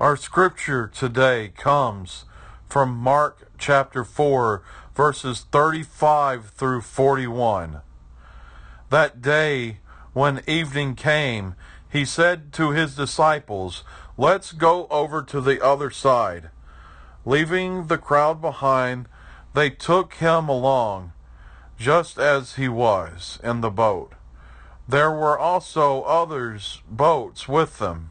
Our scripture today comes from Mark chapter 4, verses 35 through 41. That day, when evening came, he said to his disciples, Let's go over to the other side. Leaving the crowd behind, they took him along, just as he was, in the boat. There were also others boats with them.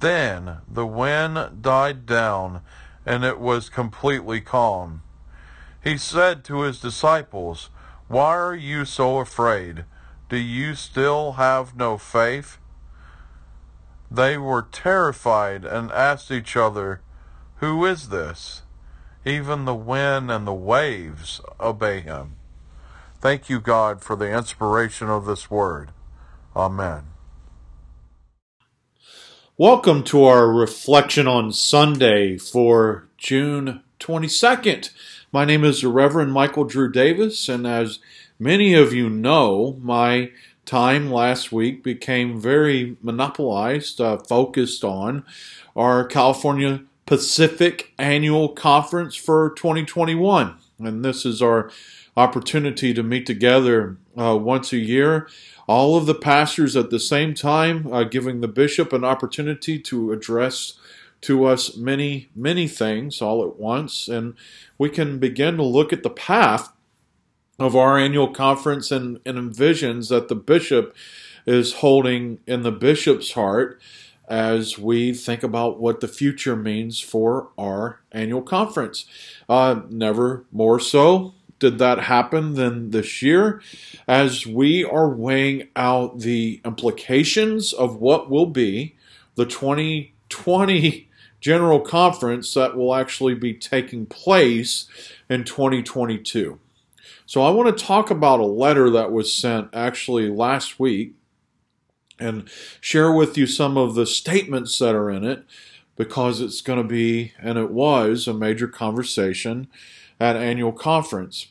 Then the wind died down, and it was completely calm. He said to his disciples, Why are you so afraid? Do you still have no faith? They were terrified and asked each other, Who is this? Even the wind and the waves obey him. Thank you, God, for the inspiration of this word. Amen. Welcome to our reflection on Sunday for June 22nd. My name is the Reverend Michael Drew Davis, and as many of you know, my time last week became very monopolized, uh, focused on our California Pacific Annual Conference for 2021. And this is our opportunity to meet together uh, once a year all of the pastors at the same time, uh, giving the bishop an opportunity to address to us many, many things all at once. And we can begin to look at the path of our annual conference and, and visions that the bishop is holding in the bishop's heart as we think about what the future means for our annual conference. Uh, never more so did that happen than this year as we are weighing out the implications of what will be the 2020 General Conference that will actually be taking place in 2022. So, I want to talk about a letter that was sent actually last week and share with you some of the statements that are in it because it's going to be, and it was, a major conversation at annual conference.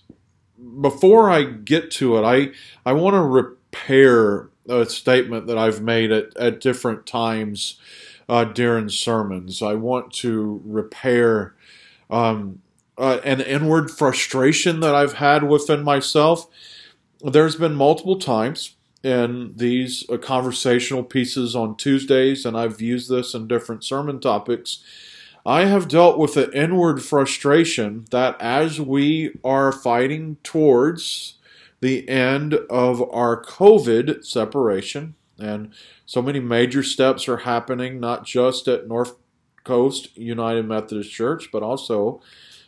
Before I get to it, I, I want to repair a statement that I've made at, at different times uh, during sermons. I want to repair um, uh, an inward frustration that I've had within myself. There's been multiple times in these uh, conversational pieces on Tuesdays, and I've used this in different sermon topics I have dealt with the inward frustration that as we are fighting towards the end of our COVID separation, and so many major steps are happening, not just at North Coast United Methodist Church, but also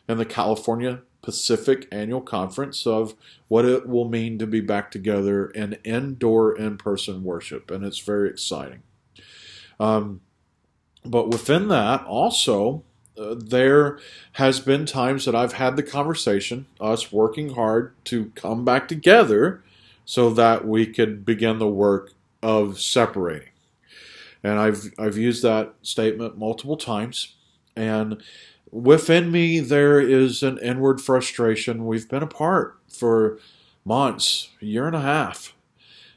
in the California Pacific Annual Conference of what it will mean to be back together in indoor in person worship. And it's very exciting. Um, but within that, also, uh, there has been times that I've had the conversation, us working hard to come back together so that we could begin the work of separating. And I've I've used that statement multiple times. And within me there is an inward frustration. We've been apart for months, a year and a half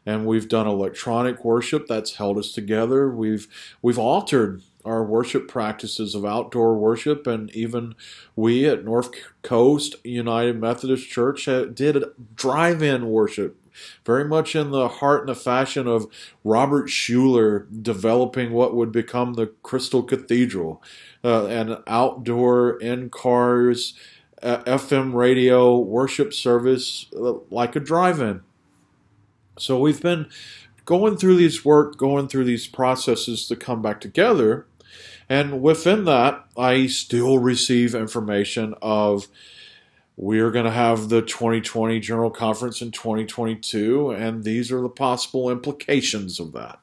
and we've done electronic worship that's held us together. We've we've altered our worship practices of outdoor worship, and even we at North Coast United Methodist Church did drive-in worship, very much in the heart and the fashion of Robert Schuller developing what would become the Crystal Cathedral, uh, an outdoor in cars. Uh, FM radio worship service uh, like a drive-in so we've been going through these work, going through these processes to come back together. And within that, I still receive information of we're going to have the 2020 General Conference in 2022, and these are the possible implications of that.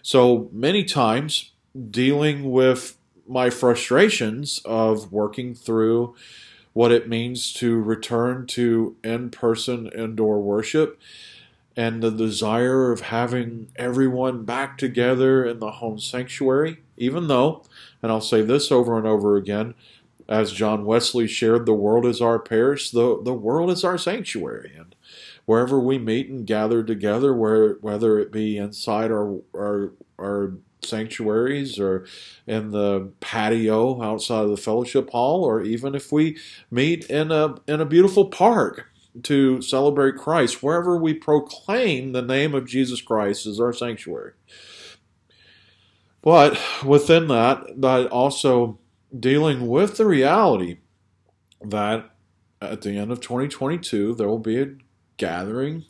So many times, dealing with my frustrations of working through what it means to return to in person indoor worship and the desire of having everyone back together in the home sanctuary, even though, and I'll say this over and over again, as John Wesley shared, the world is our parish, the, the world is our sanctuary. And wherever we meet and gather together, where, whether it be inside our, our, our sanctuaries or in the patio outside of the fellowship hall, or even if we meet in a, in a beautiful park to celebrate Christ, wherever we proclaim the name of Jesus Christ as our sanctuary. But within that, that also dealing with the reality that at the end of 2022, there will be a gathering,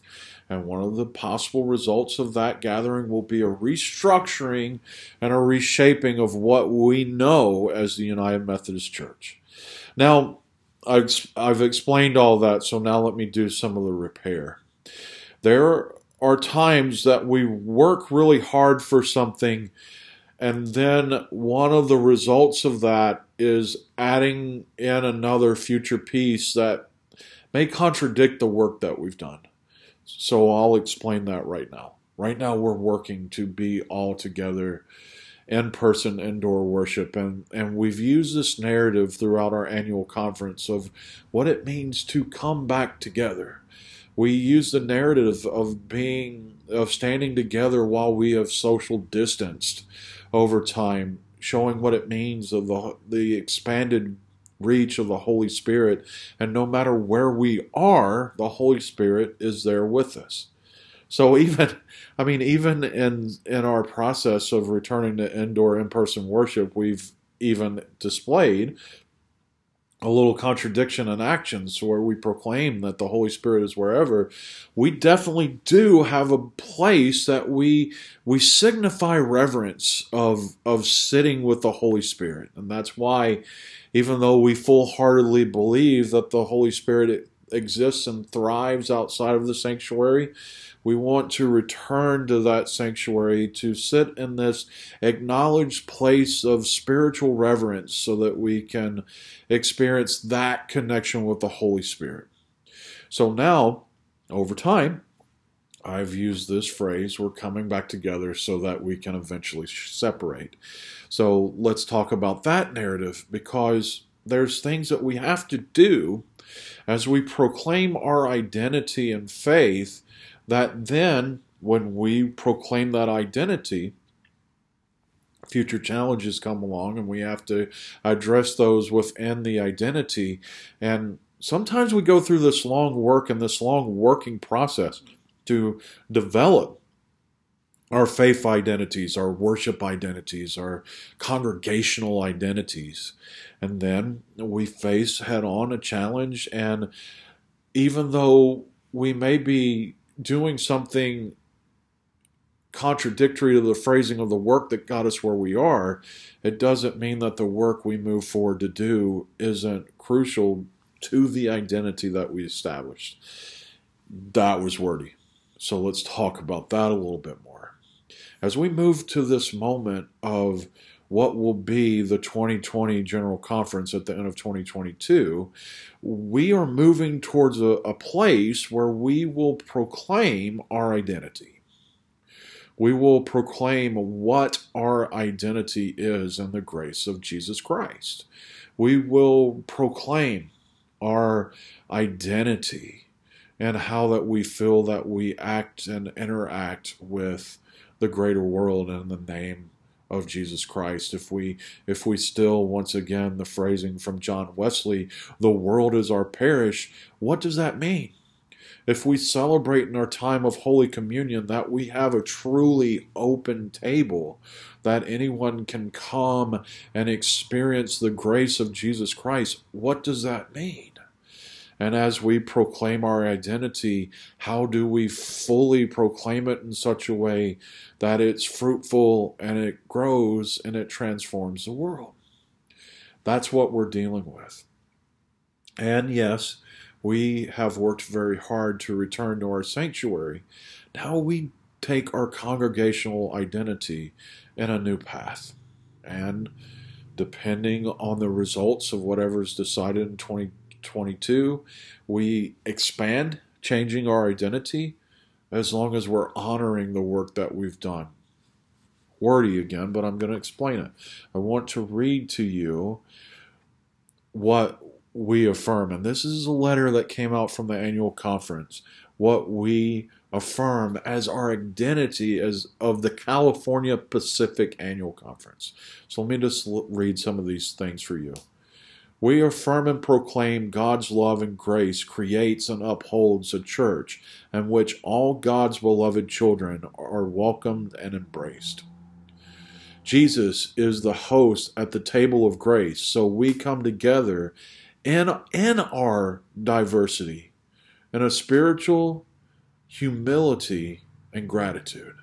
and one of the possible results of that gathering will be a restructuring and a reshaping of what we know as the United Methodist Church. Now, I've explained all that, so now let me do some of the repair. There are times that we work really hard for something, and then one of the results of that is adding in another future piece that may contradict the work that we've done. So I'll explain that right now. Right now, we're working to be all together in person indoor worship. And, and we've used this narrative throughout our annual conference of what it means to come back together. We use the narrative of being, of standing together while we have social distanced over time, showing what it means of the, the expanded reach of the Holy Spirit. And no matter where we are, the Holy Spirit is there with us. So even, I mean, even in in our process of returning to indoor in person worship, we've even displayed a little contradiction in actions where we proclaim that the Holy Spirit is wherever, we definitely do have a place that we we signify reverence of of sitting with the Holy Spirit. And that's why even though we full-heartedly believe that the Holy Spirit exists and thrives outside of the sanctuary, we want to return to that sanctuary to sit in this acknowledged place of spiritual reverence so that we can experience that connection with the Holy Spirit. So now, over time, I've used this phrase, we're coming back together so that we can eventually separate. So let's talk about that narrative because there's things that we have to do as we proclaim our identity and faith that then, when we proclaim that identity, future challenges come along and we have to address those within the identity. And sometimes we go through this long work and this long working process to develop our faith identities, our worship identities, our congregational identities. And then we face head on a challenge. And even though we may be doing something contradictory to the phrasing of the work that got us where we are, it doesn't mean that the work we move forward to do isn't crucial to the identity that we established. That was wordy. So let's talk about that a little bit more. As we move to this moment of what will be the 2020 General Conference at the end of 2022, we are moving towards a, a place where we will proclaim our identity. We will proclaim what our identity is in the grace of Jesus Christ. We will proclaim our identity and how that we feel that we act and interact with the greater world in the name of Jesus Christ. If we if we still once again the phrasing from John Wesley, the world is our parish, what does that mean? If we celebrate in our time of Holy Communion that we have a truly open table, that anyone can come and experience the grace of Jesus Christ, what does that mean? And as we proclaim our identity, how do we fully proclaim it in such a way that it's fruitful and it grows and it transforms the world? That's what we're dealing with. And yes, we have worked very hard to return to our sanctuary. Now we take our congregational identity in a new path. And depending on the results of whatever is decided in 2022, we expand, changing our identity as long as we're honoring the work that we've done. Wordy again, but I'm going to explain it. I want to read to you what we affirm. And this is a letter that came out from the annual conference. What we affirm as our identity as of the California Pacific Annual Conference. So let me just read some of these things for you. We affirm and proclaim God's love and grace creates and upholds a church in which all God's beloved children are welcomed and embraced. Jesus is the host at the table of grace, so we come together in, in our diversity in a spiritual humility and gratitude.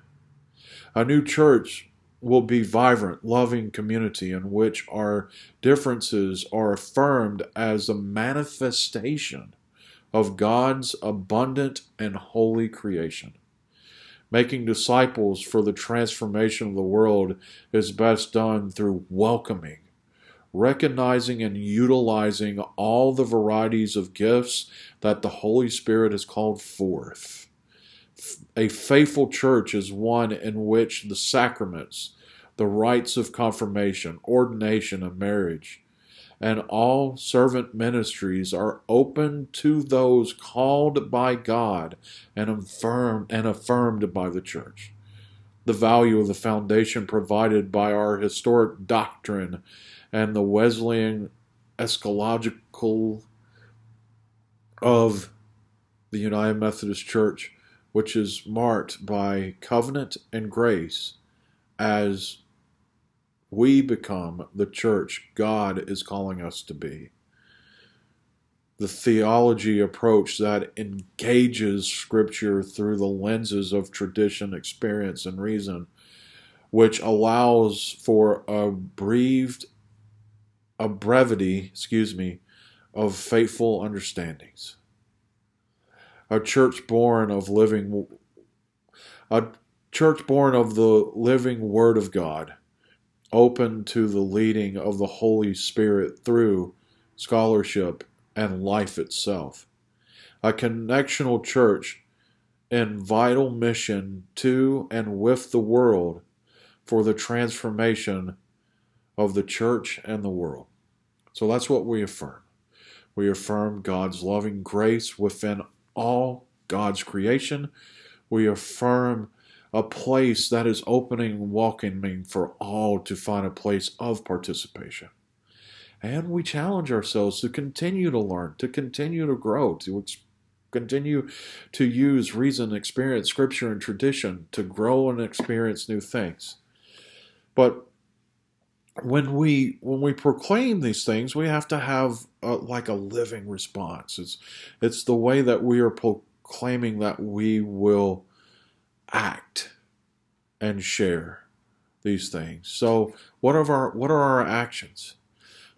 A new church will be vibrant, loving community in which our differences are affirmed as a manifestation of God's abundant and holy creation. Making disciples for the transformation of the world is best done through welcoming, recognizing, and utilizing all the varieties of gifts that the Holy Spirit has called forth a faithful church is one in which the sacraments, the rites of confirmation, ordination, and marriage, and all servant ministries are open to those called by God and affirmed, and affirmed by the church. The value of the foundation provided by our historic doctrine and the Wesleyan eschatological of the United Methodist Church which is marked by covenant and grace as we become the church God is calling us to be. The theology approach that engages Scripture through the lenses of tradition, experience, and reason, which allows for a breathed, a brevity, excuse me, of faithful understandings a church born of living a church born of the living word of God, open to the leading of the Holy Spirit through scholarship and life itself. A connectional church in vital mission to and with the world for the transformation of the church and the world. So that's what we affirm. We affirm God's loving grace within all God's creation. We affirm a place that is opening, and welcoming for all to find a place of participation. And we challenge ourselves to continue to learn, to continue to grow, to ex- continue to use reason, experience, scripture, and tradition to grow and experience new things. But when we when we proclaim these things, we have to have a, like a living response. It's it's the way that we are proclaiming that we will act and share these things. So, what are our what are our actions?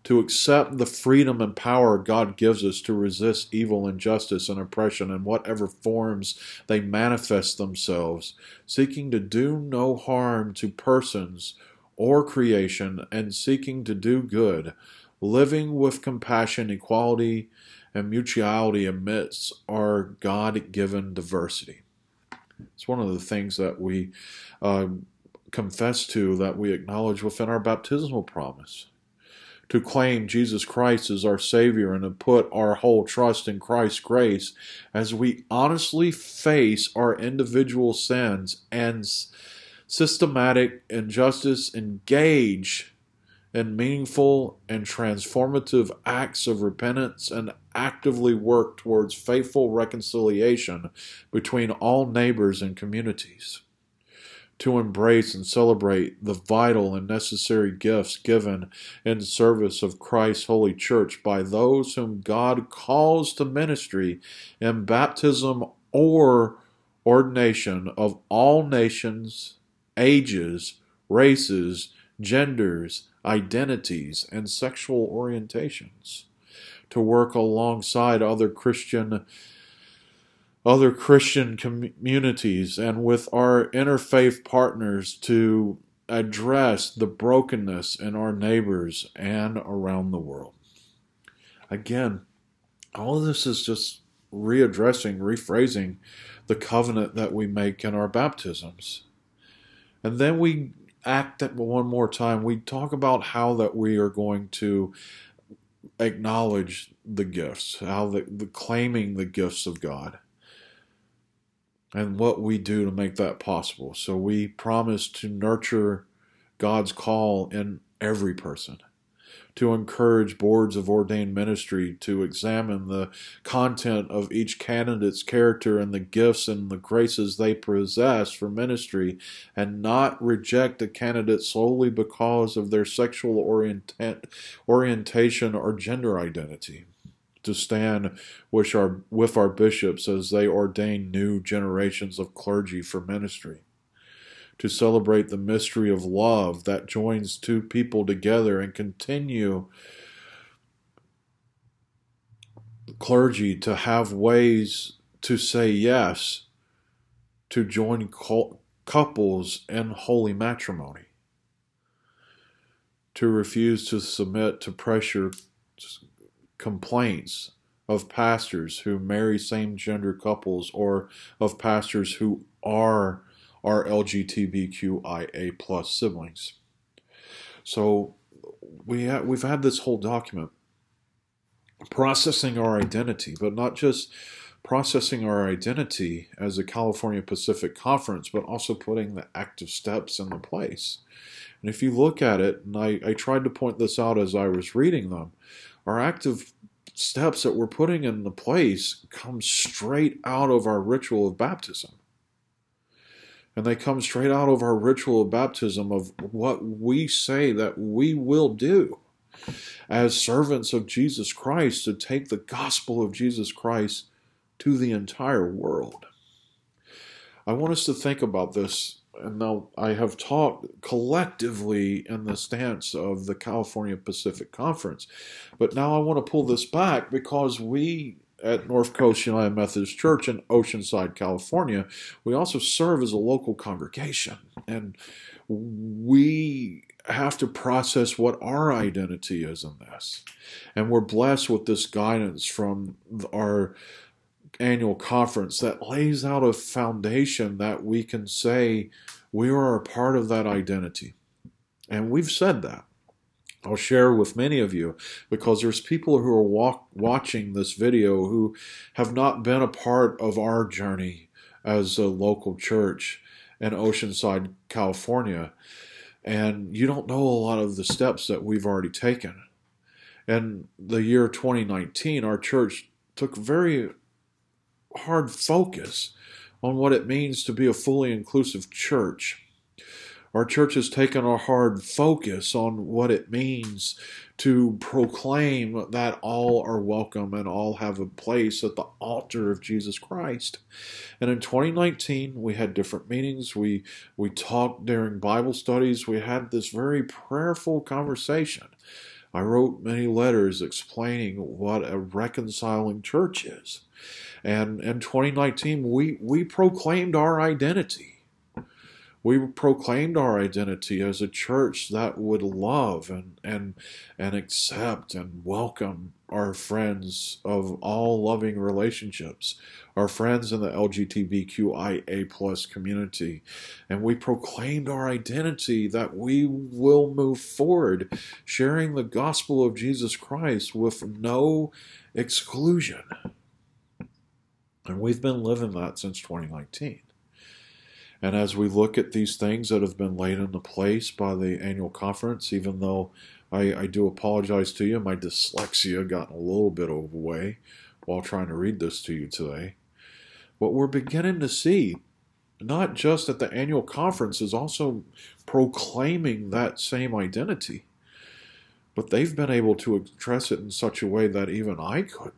To accept the freedom and power God gives us to resist evil, injustice, and oppression in whatever forms they manifest themselves, seeking to do no harm to persons or creation and seeking to do good, living with compassion, equality, and mutuality amidst our God given diversity. It's one of the things that we uh, confess to, that we acknowledge within our baptismal promise. To claim Jesus Christ as our Savior and to put our whole trust in Christ's grace as we honestly face our individual sins and systematic injustice engage in meaningful and transformative acts of repentance and actively work towards faithful reconciliation between all neighbors and communities. To embrace and celebrate the vital and necessary gifts given in service of Christ's holy church by those whom God calls to ministry in baptism or ordination of all nations ages, races, genders, identities, and sexual orientations to work alongside other Christian other Christian communities and with our interfaith partners to address the brokenness in our neighbors and around the world. Again, all of this is just readdressing, rephrasing the covenant that we make in our baptisms. And then we act that one more time. We talk about how that we are going to acknowledge the gifts, how the, the claiming the gifts of God and what we do to make that possible. So we promise to nurture God's call in every person, to encourage boards of ordained ministry to examine the content of each candidate's character and the gifts and the graces they possess for ministry, and not reject a candidate solely because of their sexual orientation or gender identity to stand with our, with our bishops as they ordain new generations of clergy for ministry. To celebrate the mystery of love that joins two people together and continue clergy to have ways to say yes to join couples in holy matrimony, to refuse to submit to pressure complaints of pastors who marry same gender couples or of pastors who are our LGBTQIA plus siblings. So we ha- we've had this whole document processing our identity, but not just processing our identity as a California Pacific Conference, but also putting the active steps into place. And if you look at it, and I, I tried to point this out as I was reading them, our active steps that we're putting into place come straight out of our ritual of baptism. And they come straight out of our ritual of baptism of what we say that we will do as servants of Jesus Christ to take the gospel of Jesus Christ to the entire world. I want us to think about this and now I have talked collectively in the stance of the California Pacific Conference, but now I want to pull this back because we at North Coast United Methodist Church in Oceanside, California, we also serve as a local congregation, and we have to process what our identity is in this, and we're blessed with this guidance from our annual conference that lays out a foundation that we can say we are a part of that identity. And we've said that. I'll share with many of you because there's people who are walk, watching this video who have not been a part of our journey as a local church in Oceanside, California. And you don't know a lot of the steps that we've already taken. In the year 2019, our church took very hard focus on what it means to be a fully inclusive church. Our church has taken a hard focus on what it means to proclaim that all are welcome and all have a place at the altar of Jesus Christ. And in 2019, we had different meetings. We we talked during Bible studies. We had this very prayerful conversation. I wrote many letters explaining what a reconciling church is. And in 2019, we, we proclaimed our identity. We proclaimed our identity as a church that would love and, and, and accept and welcome our friends of all loving relationships, our friends in the LGBTQIA plus community. And we proclaimed our identity that we will move forward sharing the gospel of Jesus Christ with no exclusion. And we've been living that since 2019. And as we look at these things that have been laid into place by the annual conference, even though I, I do apologize to you, my dyslexia got a little bit of way while trying to read this to you today. What we're beginning to see, not just at the annual conference, is also proclaiming that same identity. But they've been able to address it in such a way that even I couldn't.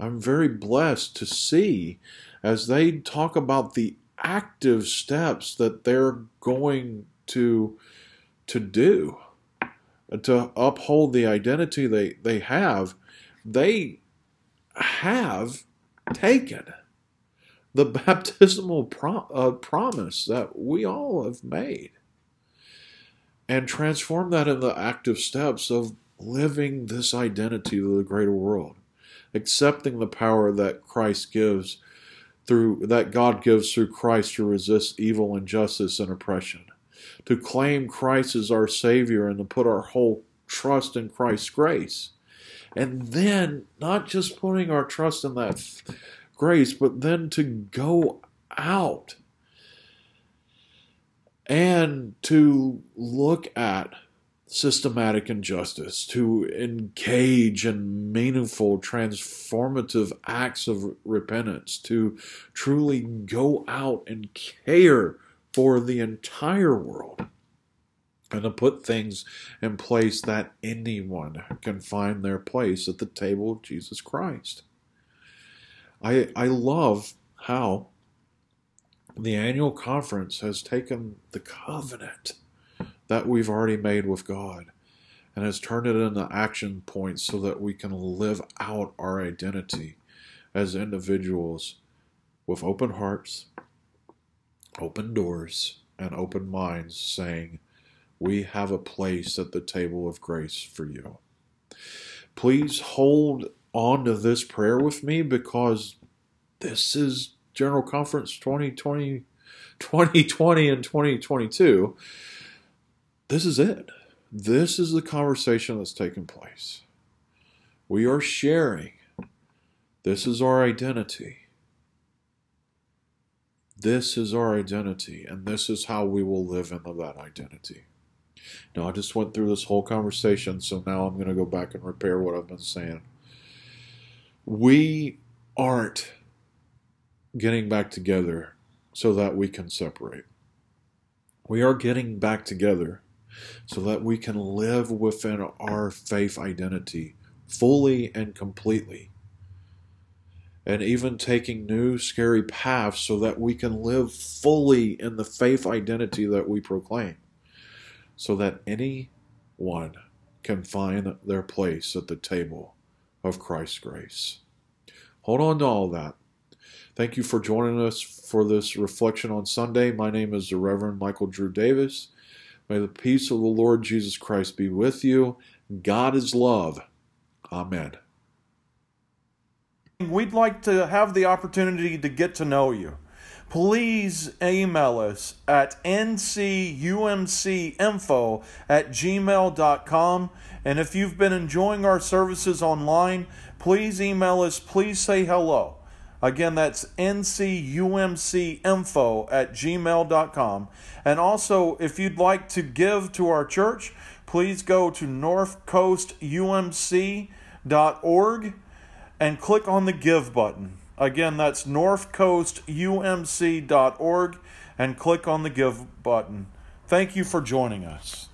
I'm very blessed to see as they talk about the active steps that they're going to to do to uphold the identity they, they have, they have taken the baptismal uh, promise that we all have made. and transform that in the active steps of living this identity to the greater world, accepting the power that Christ gives through that God gives through Christ to resist evil, and injustice, and oppression, to claim Christ as our Savior and to put our whole trust in Christ's grace. And then not just putting our trust in that grace, but then to go out and to look at systematic injustice, to engage in meaningful, transformative acts of repentance, to truly go out and care for the entire world, and to put things in place that anyone can find their place at the table of Jesus Christ. I, I love how the annual conference has taken the covenant that we've already made with God and has turned it into action points so that we can live out our identity as individuals with open hearts, open doors, and open minds, saying, We have a place at the table of grace for you. Please hold on to this prayer with me because this is General Conference 2020, 2020 and 2022 this is it. This is the conversation that's taking place. We are sharing. This is our identity. This is our identity, and this is how we will live into that identity. Now, I just went through this whole conversation, so now I'm going to go back and repair what I've been saying. We aren't getting back together so that we can separate. We are getting back together so that we can live within our faith identity fully and completely. And even taking new scary paths so that we can live fully in the faith identity that we proclaim, so that anyone can find their place at the table of Christ's grace. Hold on to all that. Thank you for joining us for this reflection on Sunday. My name is the Reverend Michael Drew Davis. May the peace of the Lord Jesus Christ be with you. God is love. Amen. We'd like to have the opportunity to get to know you. Please email us at ncumcinfo at gmail.com. And if you've been enjoying our services online, please email us. Please say hello. Again, that's ncumcinfo at gmail.com. And also, if you'd like to give to our church, please go to northcoastumc.org and click on the Give button. Again, that's northcoastumc.org and click on the Give button. Thank you for joining us.